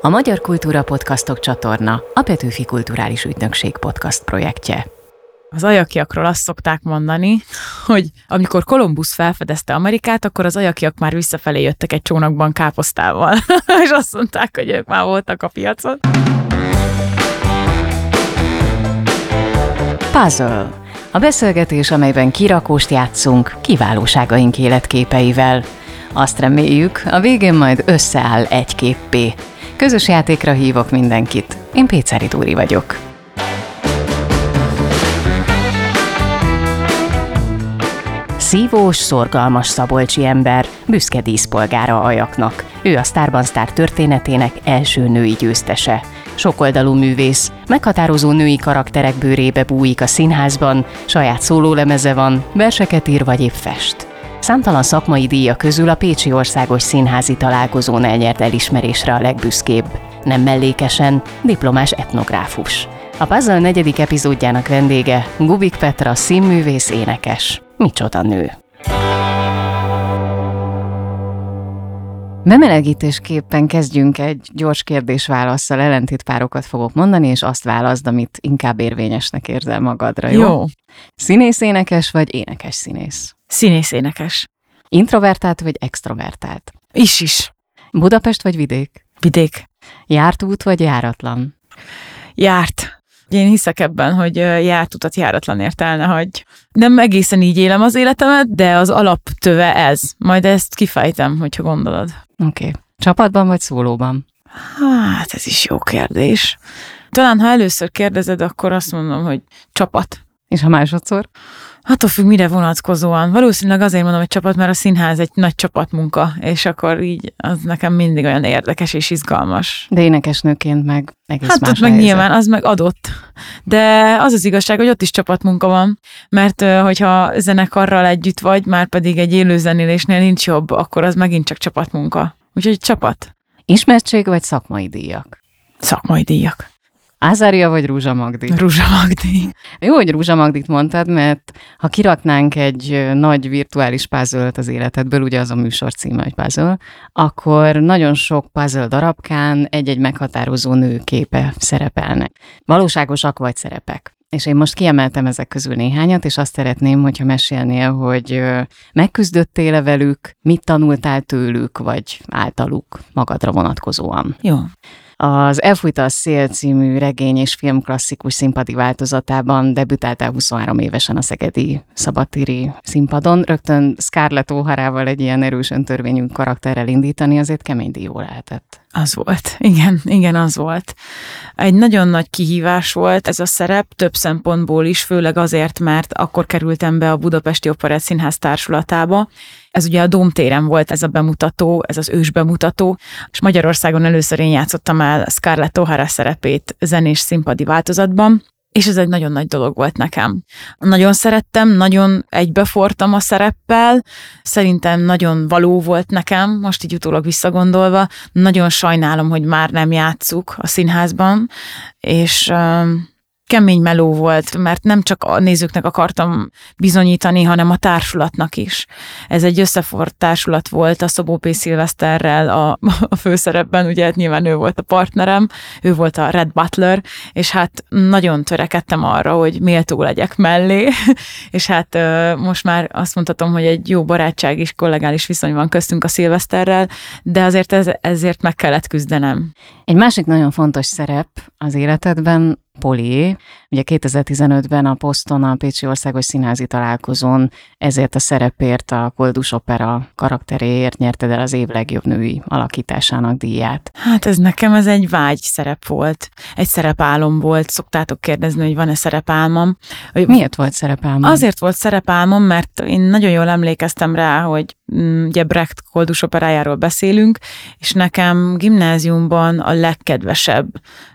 A Magyar Kultúra Podcastok csatorna a Petőfi Kulturális Ügynökség podcast projektje. Az ajakiakról azt szokták mondani, hogy amikor Kolumbusz felfedezte Amerikát, akkor az ajakiak már visszafelé jöttek egy csónakban káposztával, és azt mondták, hogy ők már voltak a piacon. Puzzle. A beszélgetés, amelyben kirakóst játszunk kiválóságaink életképeivel. Azt reméljük, a végén majd összeáll egy képpé. Közös játékra hívok mindenkit. Én Péceri Dúri vagyok. Szívós, szorgalmas szabolcsi ember, büszke díszpolgára ajaknak. Ő a Sztárban Sztár történetének első női győztese. Sokoldalú művész, meghatározó női karakterek bőrébe bújik a színházban, saját szólólemeze van, verseket ír vagy épp fest. Számtalan szakmai díja közül a Pécsi Országos Színházi Találkozón elnyert elismerésre a legbüszkébb. Nem mellékesen, diplomás etnográfus. A Puzzle negyedik epizódjának vendége Gubik Petra, színművész énekes. Micsoda nő! Bemelegítésképpen kezdjünk egy gyors kérdés-válaszsal, ellentétpárokat fogok mondani, és azt válaszd, amit inkább érvényesnek érzel magadra, jó? Jó. Színész énekes vagy énekes színész? Színész énekes. Introvertált vagy extrovertált? Is is. Budapest vagy vidék? Vidék. Járt út vagy járatlan? Járt. Én hiszek ebben, hogy járt utat járatlan értelne, hogy nem egészen így élem az életemet, de az alaptöve ez. Majd ezt kifejtem, hogyha gondolod. Oké. Okay. Csapatban vagy szólóban? Hát, ez is jó kérdés. Talán, ha először kérdezed, akkor azt mondom, hogy csapat. És ha másodszor? Attól függ, mire vonatkozóan. Valószínűleg azért mondom, hogy csapat, mert a színház egy nagy csapatmunka, és akkor így az nekem mindig olyan érdekes és izgalmas. De énekesnőként meg egész Hát más ott meg helyzet. nyilván, az meg adott. De az az igazság, hogy ott is csapatmunka van, mert hogyha zenekarral együtt vagy, már pedig egy élőzenélésnél nincs jobb, akkor az megint csak csapatmunka. Úgyhogy csapat. Ismertség vagy szakmai díjak? Szakmai díjak. Ázária vagy Rúzsa Magdi? Rúzsa Magdi. Jó, hogy Rúzsa Magdit mondtad, mert ha kiraknánk egy nagy virtuális puzzle az életedből, ugye az a műsor címe, hogy puzzle, akkor nagyon sok puzzle darabkán egy-egy meghatározó nő képe szerepelnek. Valóságosak vagy szerepek. És én most kiemeltem ezek közül néhányat, és azt szeretném, hogyha mesélnél, hogy megküzdöttél-e velük, mit tanultál tőlük, vagy általuk magadra vonatkozóan. Jó. Az Elfújta a szél című regény és film klasszikus színpadi változatában debütáltál 23 évesen a Szegedi Szabadtéri színpadon. Rögtön Scarlett O'Harával egy ilyen erős öntörvényű karakterrel indítani, azért kemény dió lehetett. Az volt. Igen, igen, az volt. Egy nagyon nagy kihívás volt ez a szerep, több szempontból is, főleg azért, mert akkor kerültem be a Budapesti Operett Színház társulatába. Ez ugye a Dómtéren volt ez a bemutató, ez az ős bemutató, és Magyarországon először én játszottam el Scarlett O'Hara szerepét zenés színpadi változatban, és ez egy nagyon nagy dolog volt nekem. Nagyon szerettem, nagyon egybefortam a szereppel, szerintem nagyon való volt nekem, most így utólag visszagondolva. Nagyon sajnálom, hogy már nem játszuk a színházban, és kemény meló volt, mert nem csak a nézőknek akartam bizonyítani, hanem a társulatnak is. Ez egy összefort társulat volt a Szobó P. Szilveszterrel a, a főszerepben, ugye hát nyilván ő volt a partnerem, ő volt a Red Butler, és hát nagyon törekedtem arra, hogy méltó legyek mellé, és hát most már azt mondhatom, hogy egy jó barátság és kollegális viszony van köztünk a Szilveszterrel, de azért ez, ezért meg kellett küzdenem. Egy másik nagyon fontos szerep az életedben Poli. Ugye 2015-ben a Poston a Pécsi Országos Színházi Találkozón ezért a szerepért a Koldus Opera karakteréért nyerted el az év legjobb női alakításának díját. Hát ez nekem ez egy vágy szerep volt. Egy szerepálom volt. Szoktátok kérdezni, hogy van-e szerepálmom. Hogy Miért volt szerepelme? Azért volt szerepálmom, mert én nagyon jól emlékeztem rá, hogy ugye Brecht koldus operájáról beszélünk, és nekem gimnáziumban a legkedvesebb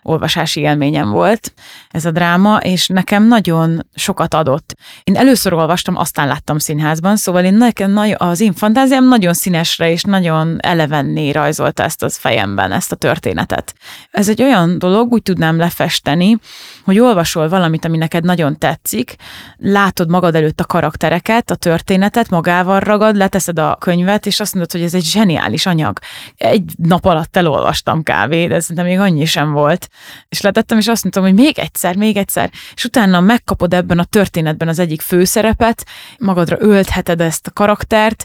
olvasási élményem volt ez a dráma, és nekem nagyon sokat adott. Én először olvastam, aztán láttam színházban, szóval én nekem az én fantáziám nagyon színesre és nagyon elevenné rajzolta ezt az fejemben, ezt a történetet. Ez egy olyan dolog, úgy tudnám lefesteni, hogy olvasol valamit, ami neked nagyon tetszik, látod magad előtt a karaktereket, a történetet, magával ragad, leteszed a könyvet, és azt mondod, hogy ez egy zseniális anyag. Egy nap alatt elolvastam kávé, de szerintem még annyi sem volt. És letettem, és azt mondtam, hogy még egyszer, még egyszer, és utána megkapod ebben a történetben az egyik főszerepet, magadra öltheted ezt a karaktert,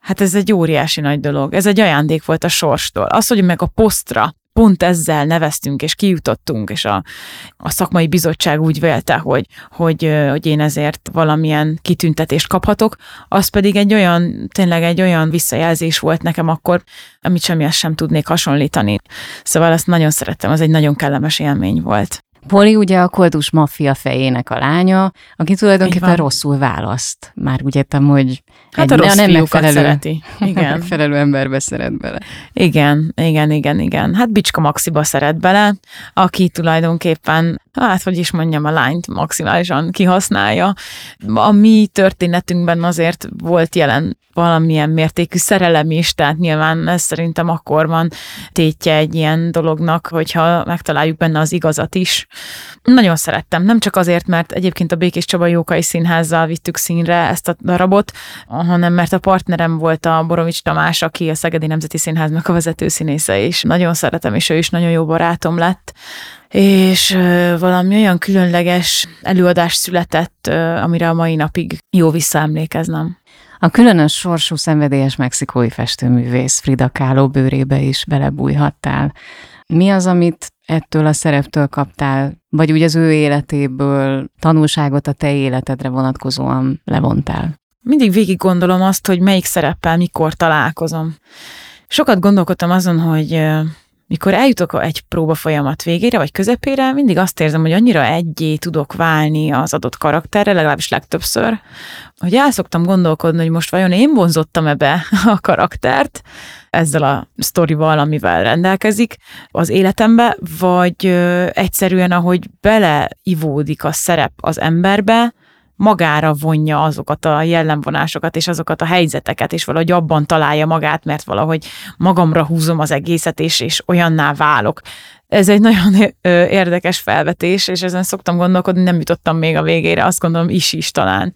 Hát ez egy óriási nagy dolog. Ez egy ajándék volt a sorstól. Az, hogy meg a posztra pont ezzel neveztünk és kijutottunk, és a, a szakmai bizottság úgy vélte, hogy, hogy, hogy én ezért valamilyen kitüntetést kaphatok, az pedig egy olyan, tényleg egy olyan visszajelzés volt nekem akkor, amit semmihez sem tudnék hasonlítani. Szóval ezt nagyon szerettem, az egy nagyon kellemes élmény volt. Poli ugye a koldus maffia fejének a lánya, aki tulajdonképpen rosszul választ. Már úgy értem, hogy hát egy, a rossz nem megfelelő, szereti. Igen. megfelelő emberbe szeret bele. Igen, igen, igen, igen. Hát Bicska Maxiba szeret bele, aki tulajdonképpen hát hogy is mondjam, a lányt maximálisan kihasználja. A mi történetünkben azért volt jelen valamilyen mértékű szerelem is, tehát nyilván ez szerintem akkor van tétje egy ilyen dolognak, hogyha megtaláljuk benne az igazat is. Nagyon szerettem, nem csak azért, mert egyébként a Békés Csaba Jókai Színházzal vittük színre ezt a darabot, hanem mert a partnerem volt a Borovics Tamás, aki a Szegedi Nemzeti Színháznak a vezető színésze, és nagyon szeretem, és ő is nagyon jó barátom lett és valami olyan különleges előadás született, amire a mai napig jó visszaemlékeznem. A különös sorsú szenvedélyes mexikói festőművész Frida Kahlo bőrébe is belebújhattál. Mi az, amit ettől a szereptől kaptál, vagy úgy az ő életéből tanulságot a te életedre vonatkozóan levontál? Mindig végig gondolom azt, hogy melyik szereppel mikor találkozom. Sokat gondolkodtam azon, hogy mikor eljutok egy próba folyamat végére, vagy közepére, mindig azt érzem, hogy annyira egyé tudok válni az adott karakterre, legalábbis legtöbbször, hogy el szoktam gondolkodni, hogy most vajon én vonzottam ebbe a karaktert, ezzel a sztorival, amivel rendelkezik az életembe, vagy egyszerűen, ahogy beleivódik a szerep az emberbe, magára vonja azokat a jellemvonásokat és azokat a helyzeteket, és valahogy abban találja magát, mert valahogy magamra húzom az egészet, és, és olyanná válok. Ez egy nagyon érdekes felvetés, és ezen szoktam gondolkodni, nem jutottam még a végére, azt gondolom is is talán.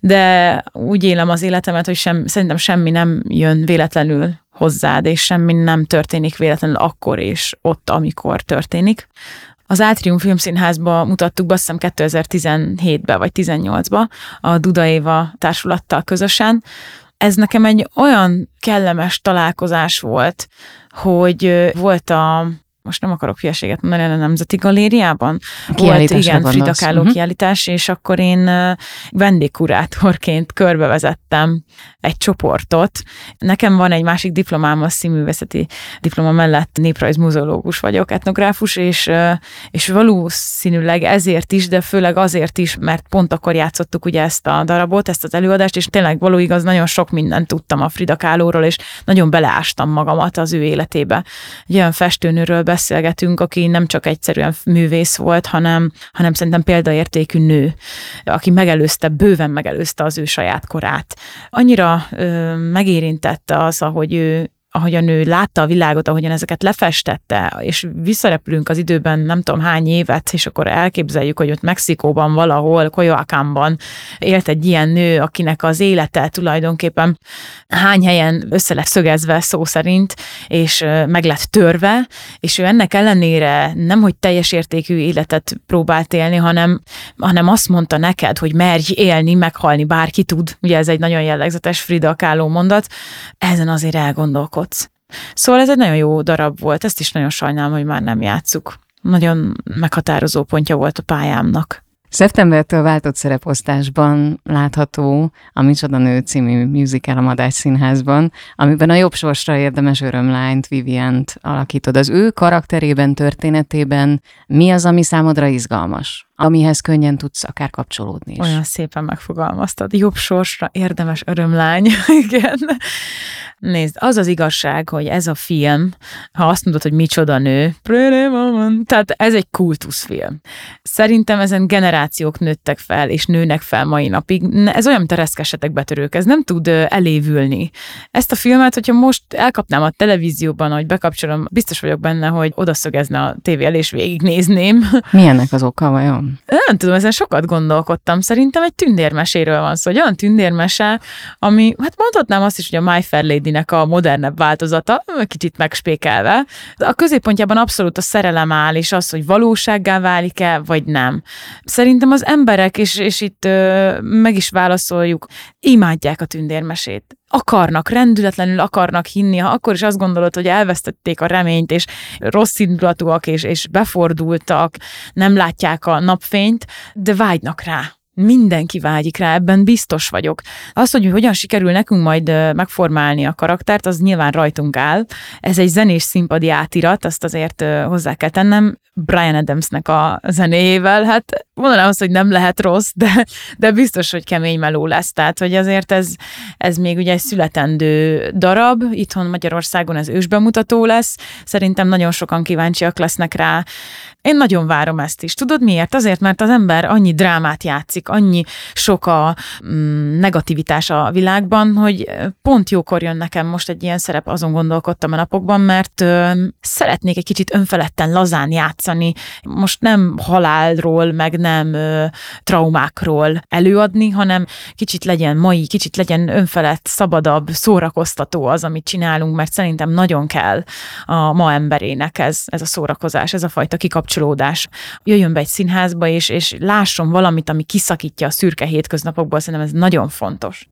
De úgy élem az életemet, hogy sem, szerintem semmi nem jön véletlenül hozzád, és semmi nem történik véletlenül akkor és ott, amikor történik az Átrium Filmszínházba mutattuk be, azt hiszem 2017-ben vagy 18-ba a Duda Éva társulattal közösen. Ez nekem egy olyan kellemes találkozás volt, hogy volt a most nem akarok hülyeséget mondani, a Nemzeti Galériában. Volt, igen, Frida Kahlo uh-huh. kiállítás, és akkor én vendégkurátorként körbevezettem egy csoportot. Nekem van egy másik diplomám, a színművészeti diploma mellett néprajzmuzeológus vagyok, etnográfus, és, és valószínűleg ezért is, de főleg azért is, mert pont akkor játszottuk ugye ezt a darabot, ezt az előadást, és tényleg való igaz, nagyon sok mindent tudtam a Frida Kahlo-ról, és nagyon beleástam magamat az ő életébe. Egy olyan festőnőről beszélgetünk, aki nem csak egyszerűen művész volt, hanem, hanem szerintem példaértékű nő, aki megelőzte, bőven megelőzte az ő saját korát. Annyira ö, megérintette az, ahogy ő ahogyan ő látta a világot, ahogyan ezeket lefestette, és visszarepülünk az időben nem tudom hány évet, és akkor elképzeljük, hogy ott Mexikóban valahol, Coyoacánban élt egy ilyen nő, akinek az élete tulajdonképpen hány helyen össze lett szögezve szó szerint, és meg lett törve, és ő ennek ellenére nem, hogy teljes értékű életet próbált élni, hanem, hanem azt mondta neked, hogy merj élni, meghalni, bárki tud. Ugye ez egy nagyon jellegzetes Frida Kahlo mondat. Ezen azért elgondolkodom alkotsz. Szóval ez egy nagyon jó darab volt, ezt is nagyon sajnálom, hogy már nem játszuk. Nagyon meghatározó pontja volt a pályámnak. Szeptembertől váltott szereposztásban látható a Micsoda Nő című musical a Madás Színházban, amiben a jobb sorsra érdemes örömlányt, Vivient alakítod. Az ő karakterében, történetében mi az, ami számodra izgalmas? Amihez könnyen tudsz akár kapcsolódni is. Olyan szépen megfogalmaztad. Jobb sorsra érdemes örömlány. Igen. Nézd, az az igazság, hogy ez a film, ha azt mondod, hogy micsoda nő, tehát ez egy kultuszfilm. Szerintem ezen generációk nőttek fel, és nőnek fel mai napig. Ez olyan, mint a reszkesetek betörők, ez nem tud elévülni. Ezt a filmet, hogyha most elkapnám a televízióban, hogy bekapcsolom, biztos vagyok benne, hogy odaszögezne a tévé elé, és végignézném. Mi ennek az oka vajon? Van? Nem tudom, ezen sokat gondolkodtam. Szerintem egy tündérmeséről van szó. Egy olyan tündérmese, ami, hát mondhatnám azt is, hogy a My Fair Lady-nek a modernebb változata, kicsit megspékelve. A középpontjában abszolút a szerelem áll, és az, hogy valósággá válik-e, vagy nem. Szerintem az emberek, és, és itt ö, meg is válaszoljuk, imádják a tündérmesét akarnak, rendületlenül akarnak hinni, ha akkor is azt gondolod, hogy elvesztették a reményt, és rossz indulatúak, és, és befordultak, nem látják a napfényt, de vágynak rá. Mindenki vágyik rá, ebben biztos vagyok. Az, hogy hogyan sikerül nekünk majd megformálni a karaktert, az nyilván rajtunk áll. Ez egy zenés színpadi átirat, azt azért hozzá kell tennem. Brian Adamsnek a zenéjével, hát mondanám azt, hogy nem lehet rossz, de, de biztos, hogy kemény meló lesz. Tehát, hogy azért ez, ez még ugye egy születendő darab, itthon Magyarországon ez ősbemutató lesz. Szerintem nagyon sokan kíváncsiak lesznek rá. Én nagyon várom ezt is. Tudod miért? Azért, mert az ember annyi drámát játszik, annyi sok a mm, negativitás a világban, hogy pont jókor jön nekem most egy ilyen szerep, azon gondolkodtam a napokban, mert ö, szeretnék egy kicsit önfeledten lazán játszani. Most nem halálról, meg nem ö, traumákról előadni, hanem kicsit legyen mai, kicsit legyen önfelett, szabadabb, szórakoztató az, amit csinálunk, mert szerintem nagyon kell a ma emberének ez, ez a szórakozás, ez a fajta kikapcsolódás. Jöjjön be egy színházba, és, és lásson valamit, ami kiszakítja a szürke hétköznapokból, szerintem ez nagyon fontos.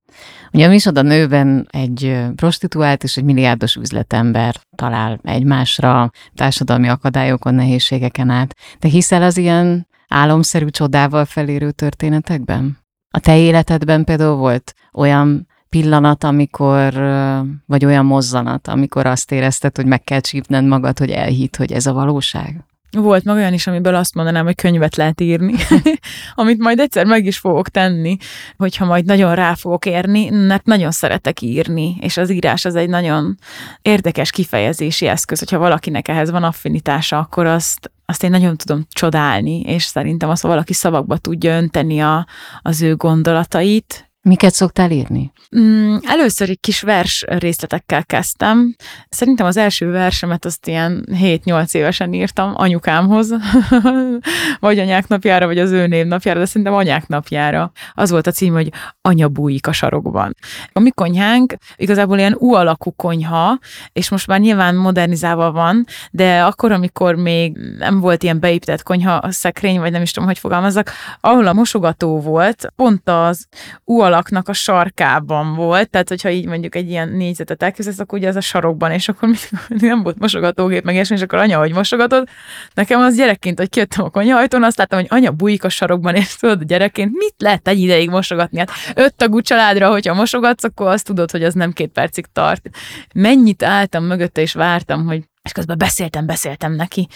Ugye a Misoda nőben egy prostituált és egy milliárdos üzletember talál egymásra társadalmi akadályokon, nehézségeken át. Te hiszel az ilyen álomszerű csodával felérő történetekben? A te életedben például volt olyan pillanat, amikor, vagy olyan mozzanat, amikor azt érezted, hogy meg kell csípned magad, hogy elhitt, hogy ez a valóság? Volt meg olyan is, amiből azt mondanám, hogy könyvet lehet írni, amit majd egyszer meg is fogok tenni, hogyha majd nagyon rá fogok érni, mert nagyon szeretek írni, és az írás az egy nagyon érdekes kifejezési eszköz, hogyha valakinek ehhez van affinitása, akkor azt, azt én nagyon tudom csodálni, és szerintem azt, ha valaki szavakba tudja önteni a, az ő gondolatait, Miket szoktál írni? Mm, először egy kis vers részletekkel kezdtem. Szerintem az első versemet azt ilyen 7-8 évesen írtam anyukámhoz, vagy anyák napjára, vagy az ő névnapjára, de szerintem anyák napjára. Az volt a cím, hogy Anya bújik a sarokban. A mi konyhánk igazából ilyen U alakú konyha, és most már nyilván modernizálva van, de akkor, amikor még nem volt ilyen beépített konyha szekrény, vagy nem is tudom, hogy fogalmazzak, ahol a mosogató volt, pont az U alaknak a sarkában volt, tehát hogyha így mondjuk egy ilyen négyzetet elképzelsz, akkor ugye az a sarokban, és akkor nem volt mosogatógép, meg és akkor anya, hogy mosogatod. Nekem az gyerekként, hogy kijöttem a konyhajtón, azt láttam, hogy anya bújik a sarokban, és tudod, gyerekként mit lehet egy ideig mosogatni? Hát öt tagú családra, hogyha mosogatsz, akkor azt tudod, hogy az nem két percig tart. Mennyit álltam mögötte, és vártam, hogy és közben beszéltem, beszéltem neki,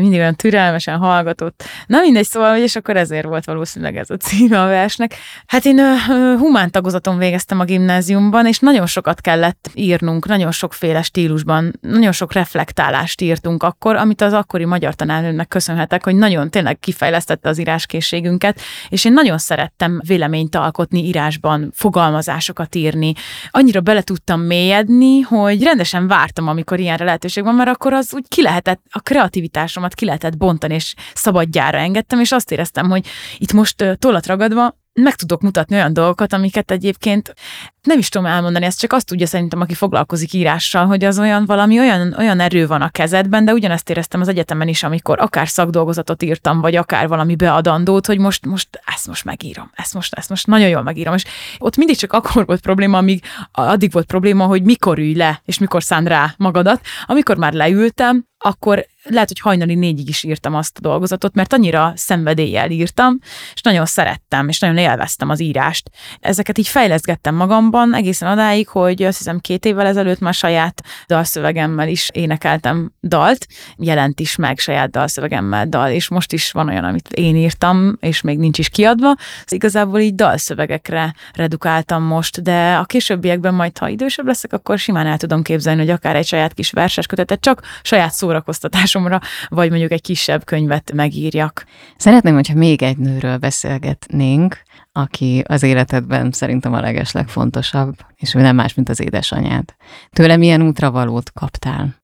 mindig olyan türelmesen hallgatott. Na mindegy, szóval, és akkor ezért volt valószínűleg ez a címe a versnek. Hát én uh, humán tagozaton végeztem a gimnáziumban, és nagyon sokat kellett írnunk, nagyon sokféle stílusban, nagyon sok reflektálást írtunk akkor, amit az akkori magyar tanárnőnek köszönhetek, hogy nagyon tényleg kifejlesztette az íráskészségünket, és én nagyon szerettem véleményt alkotni írásban, fogalmazásokat írni. Annyira bele tudtam mélyedni, hogy rendesen vártam, amikor ilyenre lehetőség van, mert akkor az úgy ki lehetett, a kreativitásom tudásomat ki lehetett bontani, és szabadjára engedtem, és azt éreztem, hogy itt most tollat ragadva meg tudok mutatni olyan dolgokat, amiket egyébként nem is tudom elmondani, ezt csak azt tudja szerintem, aki foglalkozik írással, hogy az olyan valami olyan, olyan erő van a kezedben, de ugyanezt éreztem az egyetemen is, amikor akár szakdolgozatot írtam, vagy akár valami beadandót, hogy most, most ezt most megírom, ezt most, ezt most nagyon jól megírom. És ott mindig csak akkor volt probléma, amíg addig volt probléma, hogy mikor ülj le, és mikor szánd rá magadat. Amikor már leültem, akkor lehet, hogy hajnali négyig is írtam azt a dolgozatot, mert annyira szenvedéllyel írtam, és nagyon szerettem, és nagyon élveztem az írást. Ezeket így fejleszgettem magamban egészen odáig, hogy azt hiszem két évvel ezelőtt már saját dalszövegemmel is énekeltem dalt, jelent is meg saját dalszövegemmel dal, és most is van olyan, amit én írtam, és még nincs is kiadva. Igazából így dalszövegekre redukáltam most, de a későbbiekben majd, ha idősebb leszek, akkor simán el tudom képzelni, hogy akár egy saját kis verses kötetet, csak saját szórakoztatásomra, vagy mondjuk egy kisebb könyvet megírjak. Szeretném, hogyha még egy nőről beszélgetnénk, aki az életedben szerintem a legeslegfontosabb, és nem más, mint az édesanyád. Tőle milyen útravalót kaptál?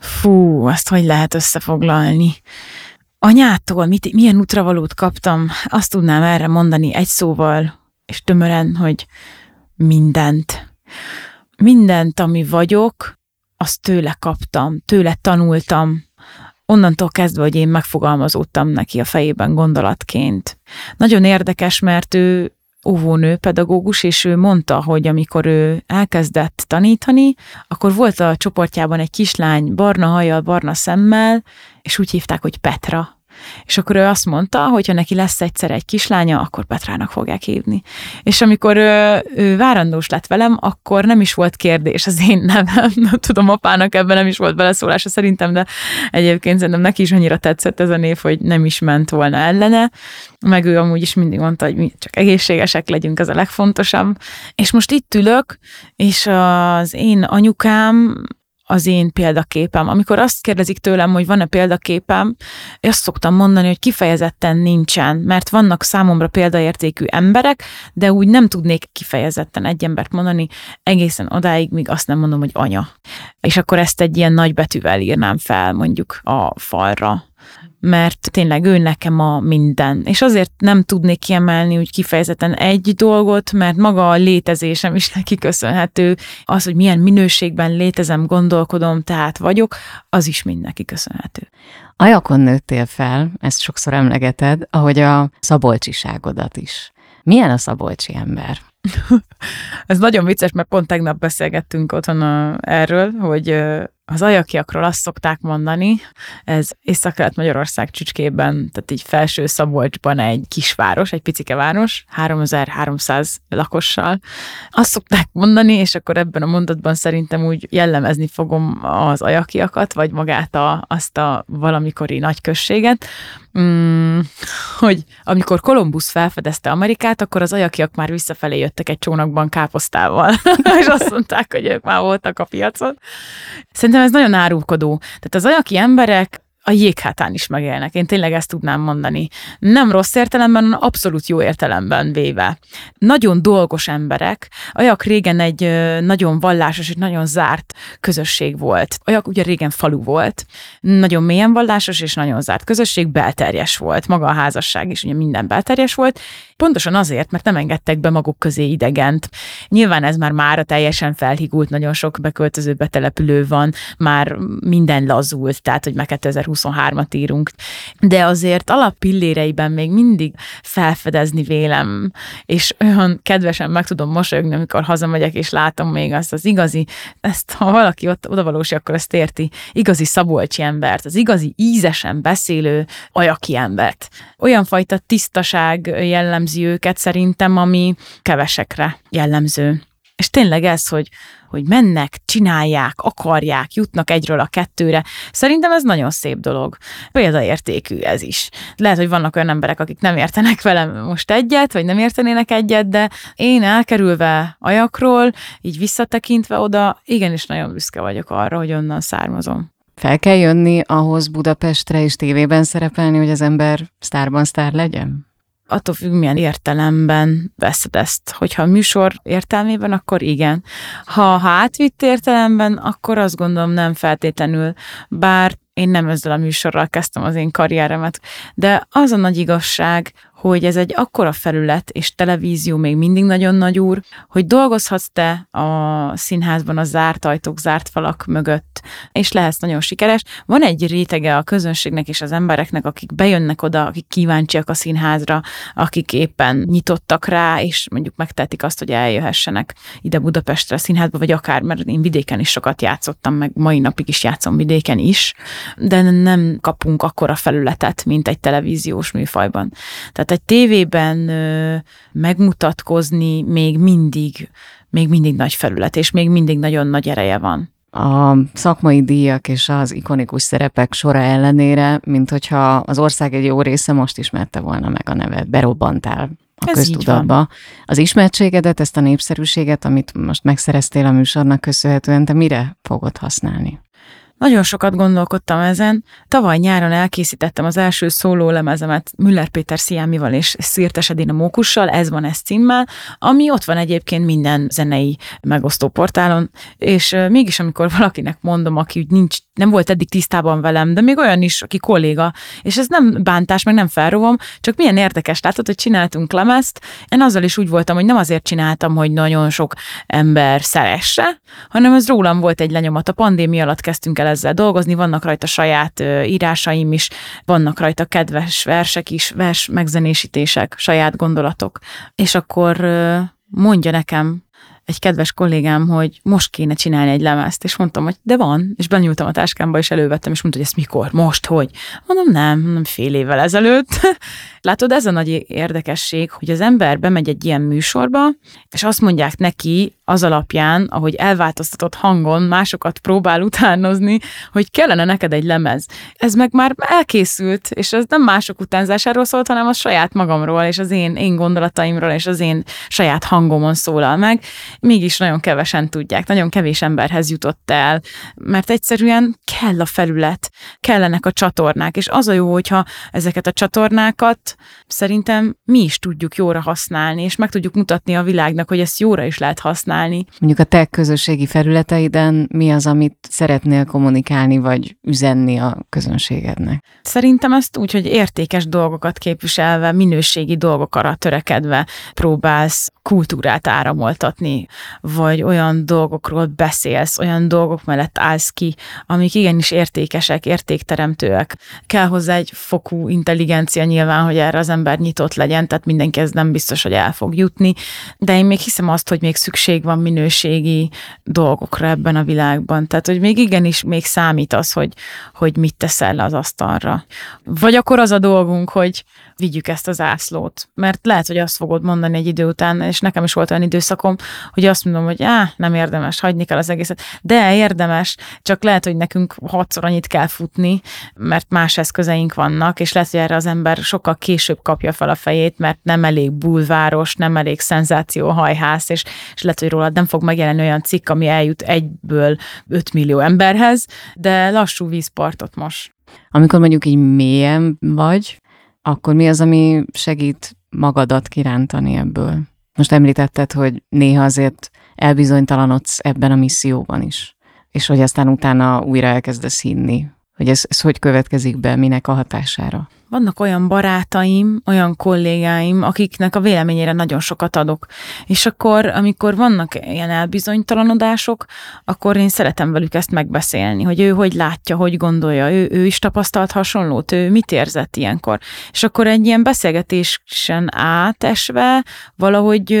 Fú, azt hogy lehet összefoglalni? anyától mit, milyen útravalót kaptam, azt tudnám erre mondani egy szóval, és tömören, hogy mindent. Mindent, ami vagyok, azt tőle kaptam, tőle tanultam, onnantól kezdve, hogy én megfogalmazódtam neki a fejében gondolatként. Nagyon érdekes, mert ő óvónő, pedagógus, és ő mondta, hogy amikor ő elkezdett tanítani, akkor volt a csoportjában egy kislány barna hajjal, barna szemmel, és úgy hívták, hogy Petra. És akkor ő azt mondta, hogy ha neki lesz egyszer egy kislánya, akkor Petrának fogják hívni. És amikor ő, ő várandós lett velem, akkor nem is volt kérdés az én nevem. Tudom, apának ebben nem is volt beleszólása szerintem, de egyébként szerintem neki is annyira tetszett ez a név, hogy nem is ment volna ellene. Meg ő amúgy is mindig mondta, hogy mi csak egészségesek legyünk, ez a legfontosabb. És most itt ülök, és az én anyukám az én példaképem. Amikor azt kérdezik tőlem, hogy van-e példaképem, azt szoktam mondani, hogy kifejezetten nincsen, mert vannak számomra példaértékű emberek, de úgy nem tudnék kifejezetten egy embert mondani egészen odáig, míg azt nem mondom, hogy anya. És akkor ezt egy ilyen nagy betűvel írnám fel mondjuk a falra mert tényleg ő nekem a minden. És azért nem tudnék kiemelni úgy kifejezetten egy dolgot, mert maga a létezésem is neki köszönhető. Az, hogy milyen minőségben létezem, gondolkodom, tehát vagyok, az is mind neki köszönhető. Ajakon nőttél fel, ezt sokszor emlegeted, ahogy a szabolcsiságodat is. Milyen a szabolcsi ember? Ez nagyon vicces, mert pont tegnap beszélgettünk otthon a, erről, hogy az ajakiakról azt szokták mondani, ez Észak-Kelet-Magyarország csücskében, tehát így felső Szabolcsban egy kisváros, egy picike város, 3300 lakossal. Azt szokták mondani, és akkor ebben a mondatban szerintem úgy jellemezni fogom az ajakiakat, vagy magát a, azt a valamikori nagyközséget, mm, hogy amikor Kolumbusz felfedezte Amerikát, akkor az ajakiak már visszafelé jöttek egy csónakban káposztával, és azt mondták, hogy ők már voltak a piacon. Szerintem ez nagyon árulkodó. Tehát az ajaki emberek a jéghátán is megélnek. Én tényleg ezt tudnám mondani. Nem rossz értelemben, hanem abszolút jó értelemben véve. Nagyon dolgos emberek. Ajak régen egy nagyon vallásos és nagyon zárt közösség volt. Ajak ugye régen falu volt. Nagyon mélyen vallásos és nagyon zárt közösség, belterjes volt. Maga a házasság is ugye minden belterjes volt. Pontosan azért, mert nem engedtek be maguk közé idegent. Nyilván ez már mára teljesen felhigult, nagyon sok beköltöző betelepülő van, már minden lazult, tehát hogy meg 2023-at írunk. De azért alappilléreiben még mindig felfedezni vélem, és olyan kedvesen meg tudom mosolyogni, amikor hazamegyek, és látom még azt az igazi, ezt ha valaki ott odavalósi, akkor ezt érti, igazi szabolcsi embert, az igazi ízesen beszélő ajaki embert. Olyan fajta tisztaság jellemzi őket szerintem, ami kevesekre jellemző. És tényleg ez, hogy, hogy mennek, csinálják, akarják, jutnak egyről a kettőre. Szerintem ez nagyon szép dolog. Példaértékű ez is. Lehet, hogy vannak olyan emberek, akik nem értenek velem most egyet, vagy nem értenének egyet, de én elkerülve ajakról, így visszatekintve oda, igenis nagyon büszke vagyok arra, hogy onnan származom. Fel kell jönni ahhoz Budapestre és tévében szerepelni, hogy az ember sztárban sztár legyen? Attól függ, milyen értelemben veszed ezt. Hogyha a műsor értelmében, akkor igen. Ha, ha átvitt értelemben, akkor azt gondolom nem feltétlenül, bár én nem ezzel a műsorral kezdtem az én karrieremet, de az a nagy igazság, hogy ez egy akkora felület, és televízió még mindig nagyon nagy úr, hogy dolgozhatsz te a színházban a zárt ajtók, zárt falak mögött, és lehetsz nagyon sikeres. Van egy rétege a közönségnek és az embereknek, akik bejönnek oda, akik kíváncsiak a színházra, akik éppen nyitottak rá, és mondjuk megtehetik azt, hogy eljöhessenek ide Budapestre a színházba, vagy akár, mert én vidéken is sokat játszottam, meg mai napig is játszom vidéken is, de nem kapunk akkora felületet, mint egy televíziós műfajban. Tehát egy tévében megmutatkozni még mindig, még mindig nagy felület, és még mindig nagyon nagy ereje van a szakmai díjak és az ikonikus szerepek sora ellenére, mint hogyha az ország egy jó része most ismerte volna meg a nevet, berobbantál a Ez köztudatba. Az ismertségedet, ezt a népszerűséget, amit most megszereztél a műsornak köszönhetően, te mire fogod használni? Nagyon sokat gondolkodtam ezen. Tavaly nyáron elkészítettem az első szóló lemezemet Müller Péter Sziámival és Szirtes Edina Mókussal, ez van ez címmel, ami ott van egyébként minden zenei megosztó portálon, és mégis amikor valakinek mondom, aki úgy nincs nem volt eddig tisztában velem, de még olyan is, aki kolléga, és ez nem bántás, meg nem felrovom, csak milyen érdekes, látod, hogy csináltunk lemezt, én azzal is úgy voltam, hogy nem azért csináltam, hogy nagyon sok ember szeresse, hanem ez rólam volt egy lenyomat. A pandémia alatt kezdtünk el ezzel dolgozni, vannak rajta saját írásaim is, vannak rajta kedves versek is, vers megzenésítések, saját gondolatok. És akkor mondja nekem egy kedves kollégám, hogy most kéne csinálni egy lemezt, és mondtam, hogy de van, és benyúltam a táskámba, és elővettem, és mondta, hogy ezt mikor, most, hogy? Mondom, nem, nem fél évvel ezelőtt. Látod, ez a nagy érdekesség, hogy az ember bemegy egy ilyen műsorba, és azt mondják neki az alapján, ahogy elváltoztatott hangon másokat próbál utánozni, hogy kellene neked egy lemez. Ez meg már elkészült, és ez nem mások utánzásáról szólt, hanem a saját magamról, és az én, én gondolataimról, és az én saját hangomon szólal meg. Mégis nagyon kevesen tudják, nagyon kevés emberhez jutott el, mert egyszerűen kell a felület, kellenek a csatornák, és az a jó, hogyha ezeket a csatornákat szerintem mi is tudjuk jóra használni, és meg tudjuk mutatni a világnak, hogy ezt jóra is lehet használni. Mondjuk a te közösségi felületeiden mi az, amit szeretnél kommunikálni, vagy üzenni a közönségednek? Szerintem ezt úgy, hogy értékes dolgokat képviselve, minőségi dolgokra törekedve próbálsz kultúrát áramoltatni, vagy olyan dolgokról beszélsz, olyan dolgok mellett állsz ki, amik igenis értékesek, értékteremtőek. Kell hozzá egy fokú intelligencia nyilván, hogy erre az ember nyitott legyen, tehát mindenki ez nem biztos, hogy el fog jutni, de én még hiszem azt, hogy még szükség van minőségi dolgokra ebben a világban. Tehát, hogy még igenis még számít az, hogy, hogy mit teszel le az asztalra. Vagy akkor az a dolgunk, hogy vigyük ezt az ászlót. Mert lehet, hogy azt fogod mondani egy idő után, és nekem is volt olyan időszakom, hogy azt mondom, hogy á, nem érdemes, hagyni kell az egészet. De érdemes, csak lehet, hogy nekünk hatszor annyit kell futni, mert más eszközeink vannak, és lehet, hogy erre az ember sokkal később kapja fel a fejét, mert nem elég bulváros, nem elég szenzációhajhász, és, és lehet, hogy rólad nem fog megjelenni olyan cikk, ami eljut egyből 5 millió emberhez, de lassú vízpartot most. Amikor mondjuk így mélyen vagy, akkor mi az, ami segít magadat kirántani ebből? Most említetted, hogy néha azért elbizonytalanodsz ebben a misszióban is, és hogy aztán utána újra elkezdesz hinni. Hogy ez, ez hogy következik be, minek a hatására? vannak olyan barátaim, olyan kollégáim, akiknek a véleményére nagyon sokat adok. És akkor, amikor vannak ilyen elbizonytalanodások, akkor én szeretem velük ezt megbeszélni, hogy ő hogy látja, hogy gondolja, ő, ő is tapasztalt hasonlót, ő mit érzett ilyenkor. És akkor egy ilyen beszélgetésen átesve valahogy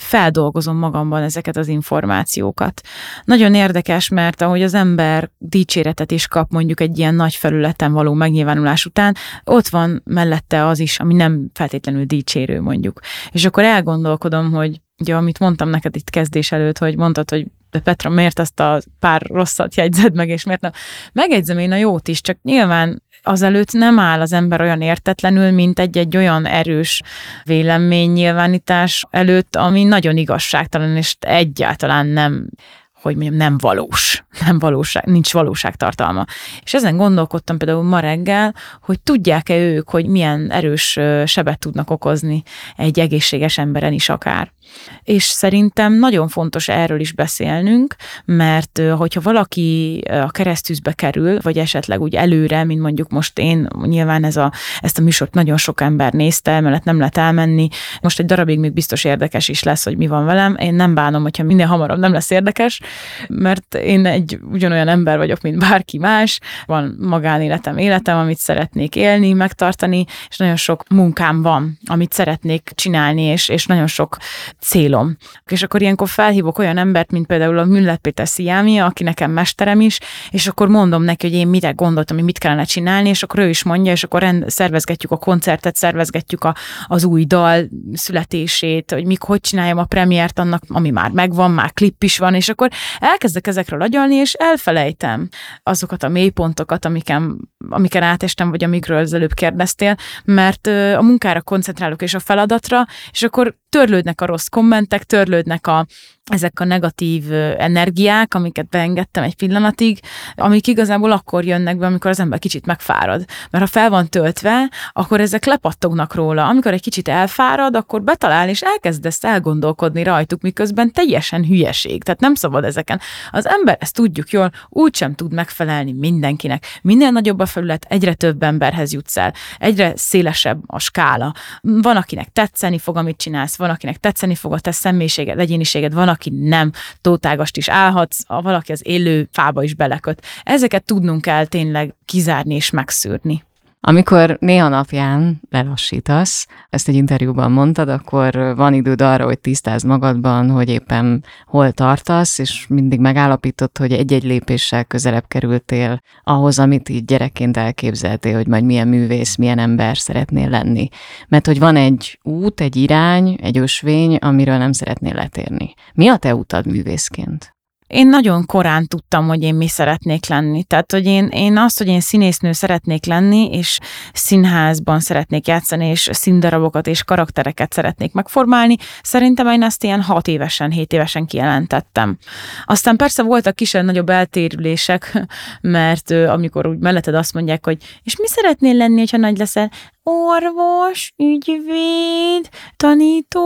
feldolgozom magamban ezeket az információkat. Nagyon érdekes, mert ahogy az ember dicséretet is kap mondjuk egy ilyen nagy felületen való megnyilvánulás után, ott van mellette az is, ami nem feltétlenül dicsérő mondjuk. És akkor elgondolkodom, hogy ugye, amit mondtam neked itt kezdés előtt, hogy mondtad, hogy de Petra, miért ezt a pár rosszat jegyzed meg, és miért nem? Megjegyzem én a jót is, csak nyilván azelőtt nem áll az ember olyan értetlenül, mint egy-egy olyan erős véleménynyilvánítás előtt, ami nagyon igazságtalan, és egyáltalán nem hogy mondjam, nem valós, nem valóság, nincs valóságtartalma. És ezen gondolkodtam például ma reggel, hogy tudják-e ők, hogy milyen erős sebet tudnak okozni egy egészséges emberen is akár és szerintem nagyon fontos erről is beszélnünk, mert hogyha valaki a keresztűzbe kerül, vagy esetleg úgy előre, mint mondjuk most én, nyilván ez a, ezt a műsort nagyon sok ember nézte, mert nem lehet elmenni. Most egy darabig még biztos érdekes is lesz, hogy mi van velem. Én nem bánom, hogyha minél hamarabb nem lesz érdekes, mert én egy ugyanolyan ember vagyok, mint bárki más. Van magánéletem, életem, amit szeretnék élni, megtartani, és nagyon sok munkám van, amit szeretnék csinálni, és, és nagyon sok célom. És akkor ilyenkor felhívok olyan embert, mint például a Müller Péter Sziámi, aki nekem mesterem is, és akkor mondom neki, hogy én mire gondoltam, hogy mit kellene csinálni, és akkor ő is mondja, és akkor rend, szervezgetjük a koncertet, szervezgetjük a, az új dal születését, hogy mik, hogy csináljam a premiért annak, ami már megvan, már klip is van, és akkor elkezdek ezekről agyalni, és elfelejtem azokat a mélypontokat, amiken, amiken átestem, vagy amikről az előbb kérdeztél, mert a munkára koncentrálok és a feladatra, és akkor törlődnek a rossz kommentek, törlődnek a, ezek a negatív energiák, amiket beengedtem egy pillanatig, amik igazából akkor jönnek be, amikor az ember kicsit megfárad. Mert ha fel van töltve, akkor ezek lepattognak róla. Amikor egy kicsit elfárad, akkor betalál, és elkezdesz elgondolkodni rajtuk, miközben teljesen hülyeség. Tehát nem szabad ezeken. Az ember, ezt tudjuk jól, úgysem tud megfelelni mindenkinek. Minél nagyobb a felület, egyre több emberhez jutsz el. Egyre szélesebb a skála. Van, akinek tetszeni fog, amit csinálsz, van, akinek tetszeni fog a te személyiséged, egyéniséged, van, aki nem, tótágast is állhatsz, a valaki az élő fába is beleköt. Ezeket tudnunk kell tényleg kizárni és megszűrni. Amikor néha napján lelassítasz, ezt egy interjúban mondtad, akkor van időd arra, hogy tisztázd magadban, hogy éppen hol tartasz, és mindig megállapított, hogy egy-egy lépéssel közelebb kerültél ahhoz, amit így gyerekként elképzeltél, hogy majd milyen művész, milyen ember szeretnél lenni. Mert hogy van egy út, egy irány, egy ösvény, amiről nem szeretnél letérni. Mi a te utad művészként? Én nagyon korán tudtam, hogy én mi szeretnék lenni. Tehát, hogy én, én azt, hogy én színésznő szeretnék lenni, és színházban szeretnék játszani, és színdarabokat és karaktereket szeretnék megformálni, szerintem én ezt ilyen hat évesen, hét évesen kijelentettem. Aztán persze voltak kisebb nagyobb eltérülések, mert amikor úgy melletted azt mondják, hogy és mi szeretnél lenni, ha nagy leszel? Orvos, ügyvéd, tanító,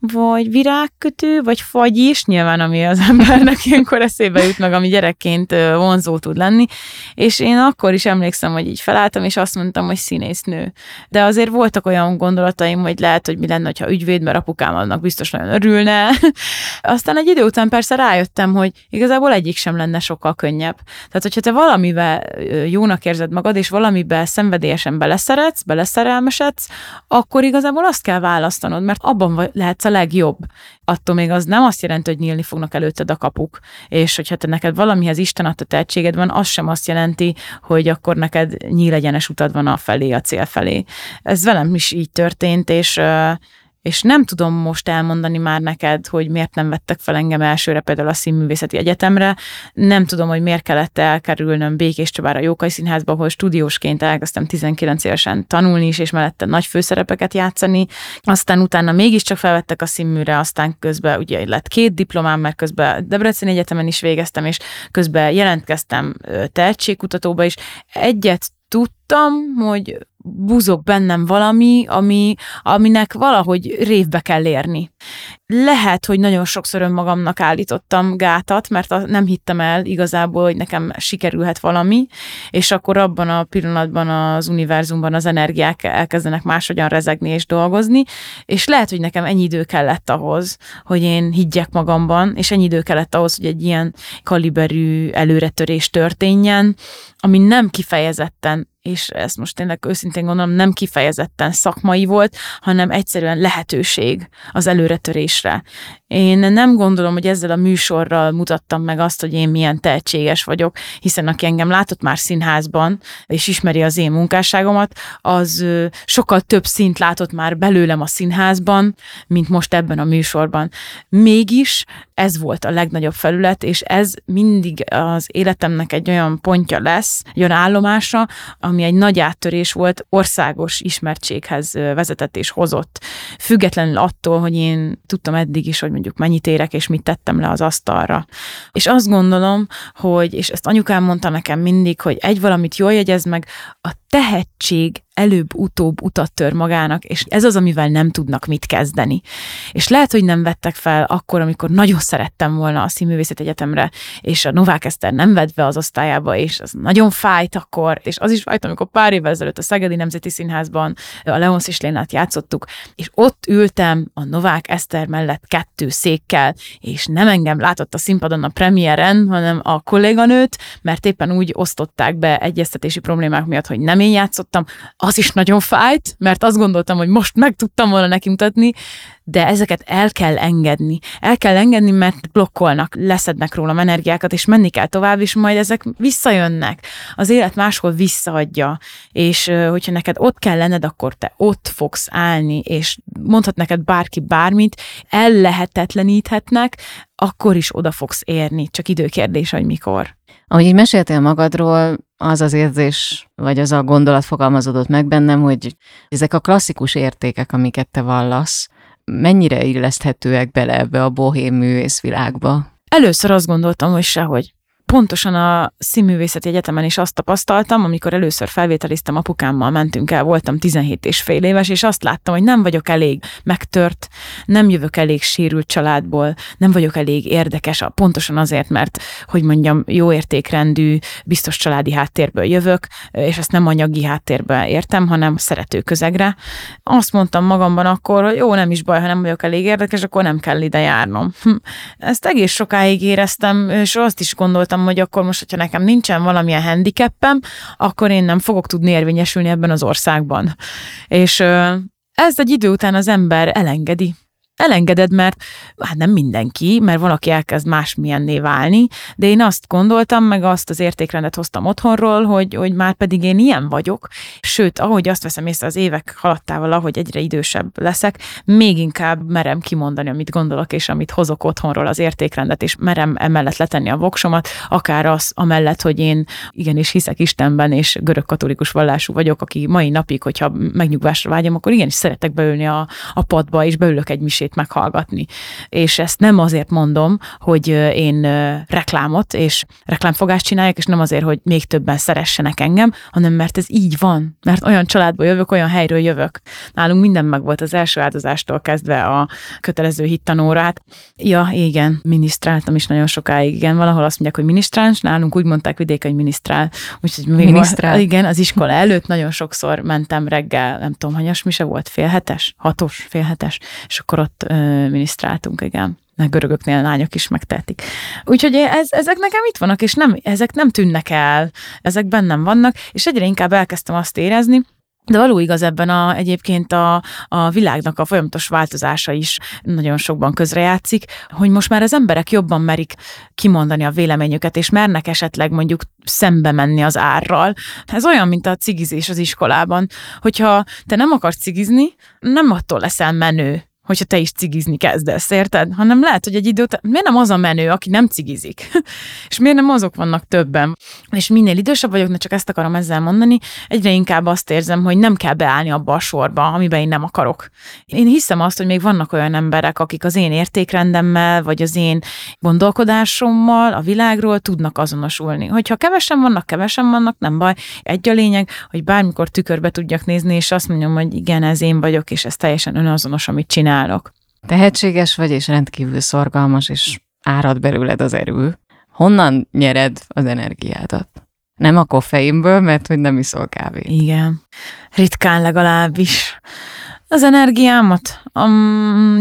vagy virágkötő, vagy fagyis, nyilván ami az embernek ilyenkor eszébe jut meg, ami gyerekként vonzó tud lenni, és én akkor is emlékszem, hogy így felálltam, és azt mondtam, hogy színésznő. De azért voltak olyan gondolataim, hogy lehet, hogy mi lenne, ha ügyvéd, mert apukám annak biztos nagyon örülne. Aztán egy idő után persze rájöttem, hogy igazából egyik sem lenne sokkal könnyebb. Tehát, hogyha te valamivel jónak érzed magad, és valamiben szenvedélyesen beleszeretsz, beleszerelmesedsz, akkor igazából azt kell választanod, mert abban lehetsz a legjobb. Attól még az nem azt jelenti, hogy nyílni fognak előtted a kapuk, és hogyha te neked valamihez Isten adta tehetséged van, az sem azt jelenti, hogy akkor neked nyílegyenes utad van a felé, a cél felé. Ez velem is így történt, és és nem tudom most elmondani már neked, hogy miért nem vettek fel engem elsőre például a Színművészeti Egyetemre, nem tudom, hogy miért kellett elkerülnöm Békés Csabára Jókai Színházba, ahol stúdiósként elkezdtem 19 évesen tanulni is, és mellette nagy főszerepeket játszani, aztán utána mégiscsak felvettek a színműre, aztán közben ugye lett két diplomám, mert közben Debrecen Egyetemen is végeztem, és közben jelentkeztem tehetségkutatóba is. Egyet tudtam, hogy buzog bennem valami, ami, aminek valahogy révbe kell érni. Lehet, hogy nagyon sokszor önmagamnak állítottam gátat, mert nem hittem el igazából, hogy nekem sikerülhet valami, és akkor abban a pillanatban az univerzumban az energiák elkezdenek máshogyan rezegni és dolgozni, és lehet, hogy nekem ennyi idő kellett ahhoz, hogy én higgyek magamban, és ennyi idő kellett ahhoz, hogy egy ilyen kaliberű előretörés történjen, ami nem kifejezetten és ezt most tényleg őszintén gondolom, nem kifejezetten szakmai volt, hanem egyszerűen lehetőség az előretörésre. Én nem gondolom, hogy ezzel a műsorral mutattam meg azt, hogy én milyen tehetséges vagyok, hiszen aki engem látott már színházban, és ismeri az én munkásságomat, az sokkal több szint látott már belőlem a színházban, mint most ebben a műsorban. Mégis ez volt a legnagyobb felület, és ez mindig az életemnek egy olyan pontja lesz, olyan állomásra, ami egy nagy áttörés volt, országos ismertséghez vezetett és hozott. Függetlenül attól, hogy én tudtam eddig is, hogy mondjuk mennyit érek, és mit tettem le az asztalra. És azt gondolom, hogy, és ezt anyukám mondta nekem mindig, hogy egy valamit jól jegyez meg, a tehetség előbb-utóbb utat tör magának, és ez az, amivel nem tudnak mit kezdeni. És lehet, hogy nem vettek fel akkor, amikor nagyon szerettem volna a Színművészet Egyetemre, és a Novák Eszter nem vett be az osztályába, és az nagyon fájt akkor, és az is fájt, amikor pár évvel ezelőtt a Szegedi Nemzeti Színházban a Leonsz és Lénát játszottuk, és ott ültem a Novák Eszter mellett kettő székkel, és nem engem látott a színpadon a premiéren, hanem a kolléganőt, mert éppen úgy osztották be egyeztetési problémák miatt, hogy nem én játszottam, az is nagyon fájt, mert azt gondoltam, hogy most meg tudtam volna neki mutatni, de ezeket el kell engedni. El kell engedni, mert blokkolnak, leszednek rólam energiákat, és menni kell tovább, és majd ezek visszajönnek. Az élet máshol visszaadja, és hogyha neked ott kell lenned, akkor te ott fogsz állni, és mondhat neked bárki bármit, ellehetetleníthetnek, akkor is oda fogsz érni, csak időkérdés, hogy mikor. Ahogy így meséltél magadról, az az érzés, vagy az a gondolat fogalmazódott meg bennem, hogy ezek a klasszikus értékek, amiket te vallasz, mennyire illeszthetőek bele ebbe a bohém művészvilágba? Először azt gondoltam, hogy sehogy pontosan a színművészeti egyetemen is azt tapasztaltam, amikor először felvételiztem apukámmal, mentünk el, voltam 17 és fél éves, és azt láttam, hogy nem vagyok elég megtört, nem jövök elég sérült családból, nem vagyok elég érdekes, pontosan azért, mert, hogy mondjam, jó értékrendű, biztos családi háttérből jövök, és ezt nem anyagi háttérből értem, hanem szerető közegre. Azt mondtam magamban akkor, hogy jó, nem is baj, ha nem vagyok elég érdekes, akkor nem kell ide járnom. Hm. Ezt egész sokáig éreztem, és azt is gondoltam, hogy akkor most, hogyha nekem nincsen valamilyen handicappem, akkor én nem fogok tudni érvényesülni ebben az országban. És ez egy idő után az ember elengedi elengeded, mert hát nem mindenki, mert valaki elkezd másmilyenné válni, de én azt gondoltam, meg azt az értékrendet hoztam otthonról, hogy, hogy már pedig én ilyen vagyok, sőt, ahogy azt veszem észre az évek haladtával, ahogy egyre idősebb leszek, még inkább merem kimondani, amit gondolok, és amit hozok otthonról az értékrendet, és merem emellett letenni a voksomat, akár az amellett, hogy én igenis hiszek Istenben, és görög-katolikus vallású vagyok, aki mai napig, hogyha megnyugvásra vágyom, akkor igenis szeretek beülni a, a padba, és beülök egy misét mesét meghallgatni. És ezt nem azért mondom, hogy én reklámot és reklámfogást csináljak, és nem azért, hogy még többen szeressenek engem, hanem mert ez így van. Mert olyan családból jövök, olyan helyről jövök. Nálunk minden meg volt az első áldozástól kezdve a kötelező hittanórát. Ja, igen, minisztráltam is nagyon sokáig. Igen, valahol azt mondják, hogy minisztráns, nálunk úgy mondták vidéken, hogy minisztrál. Úgyhogy még minisztrál. igen, az iskola előtt nagyon sokszor mentem reggel, nem tudom, hanyas mi se volt, félhetes, hatos, félhetes, és akkor ott ott minisztráltunk, igen. A görögöknél lányok is megtehetik. Úgyhogy ez, ezek nekem itt vannak, és nem, ezek nem tűnnek el, ezek bennem vannak, és egyre inkább elkezdtem azt érezni, de való igaz ebben a, egyébként a, a világnak a folyamatos változása is nagyon sokban közrejátszik, hogy most már az emberek jobban merik kimondani a véleményüket, és mernek esetleg mondjuk szembe menni az árral. Ez olyan, mint a cigizés az iskolában, hogyha te nem akarsz cigizni, nem attól leszel menő, hogyha te is cigizni kezdesz, érted? Hanem lehet, hogy egy idő után, miért nem az a menő, aki nem cigizik? és miért nem azok vannak többen? És minél idősebb vagyok, ne csak ezt akarom ezzel mondani, egyre inkább azt érzem, hogy nem kell beállni abba a sorba, amiben én nem akarok. Én hiszem azt, hogy még vannak olyan emberek, akik az én értékrendemmel, vagy az én gondolkodásommal a világról tudnak azonosulni. Hogyha kevesen vannak, kevesen vannak, nem baj. Egy a lényeg, hogy bármikor tükörbe tudjak nézni, és azt mondjam, hogy igen, ez én vagyok, és ez teljesen önazonos, amit csinál csinálok. Tehetséges vagy, és rendkívül szorgalmas, és árad belőled az erő. Honnan nyered az energiádat? Nem a koffeinből, mert hogy nem iszol kávét. Igen. Ritkán legalábbis. Az energiámat a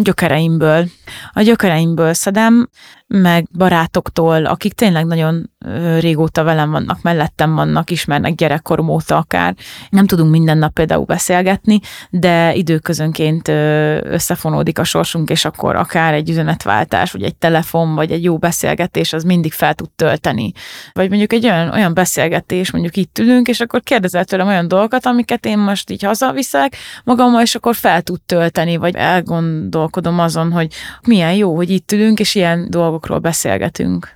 gyökereimből. A gyökereimből szedem, meg barátoktól, akik tényleg nagyon régóta velem vannak, mellettem vannak, ismernek gyerekkorom óta akár. Nem tudunk minden nap például beszélgetni, de időközönként összefonódik a sorsunk, és akkor akár egy üzenetváltás, vagy egy telefon, vagy egy jó beszélgetés, az mindig fel tud tölteni. Vagy mondjuk egy olyan, olyan beszélgetés, mondjuk itt ülünk, és akkor kérdezel tőlem olyan dolgokat, amiket én most így hazaviszek magammal, és akkor fel tud tölteni, vagy elgondolkodom azon, hogy milyen jó, hogy itt ülünk, és ilyen dolgokról beszélgetünk.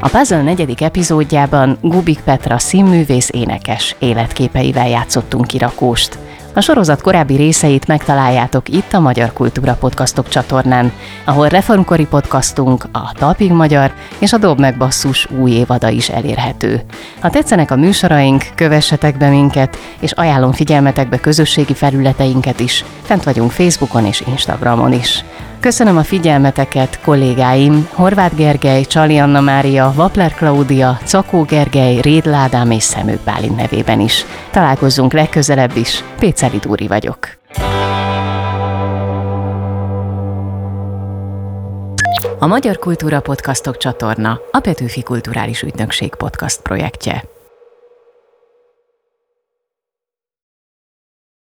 A Puzzle negyedik epizódjában Gubik Petra színművész énekes életképeivel játszottunk kirakóst. A sorozat korábbi részeit megtaláljátok itt a Magyar Kultúra Podcastok csatornán, ahol reformkori podcastunk, a Talpig Magyar és a Dob meg Basszus új évada is elérhető. Ha tetszenek a műsoraink, kövessetek be minket, és ajánlom figyelmetekbe közösségi felületeinket is. Fent vagyunk Facebookon és Instagramon is. Köszönöm a figyelmeteket kollégáim Horváth Gergely, Csali Anna Mária, Vapler Klaudia, Cakó Gergely, Rédl Ádám és Szemő Bálint nevében is. Találkozzunk legközelebb is. Péceli Dúri vagyok. A Magyar Kultúra Podcastok csatorna a Petőfi Kulturális Ügynökség podcast projektje.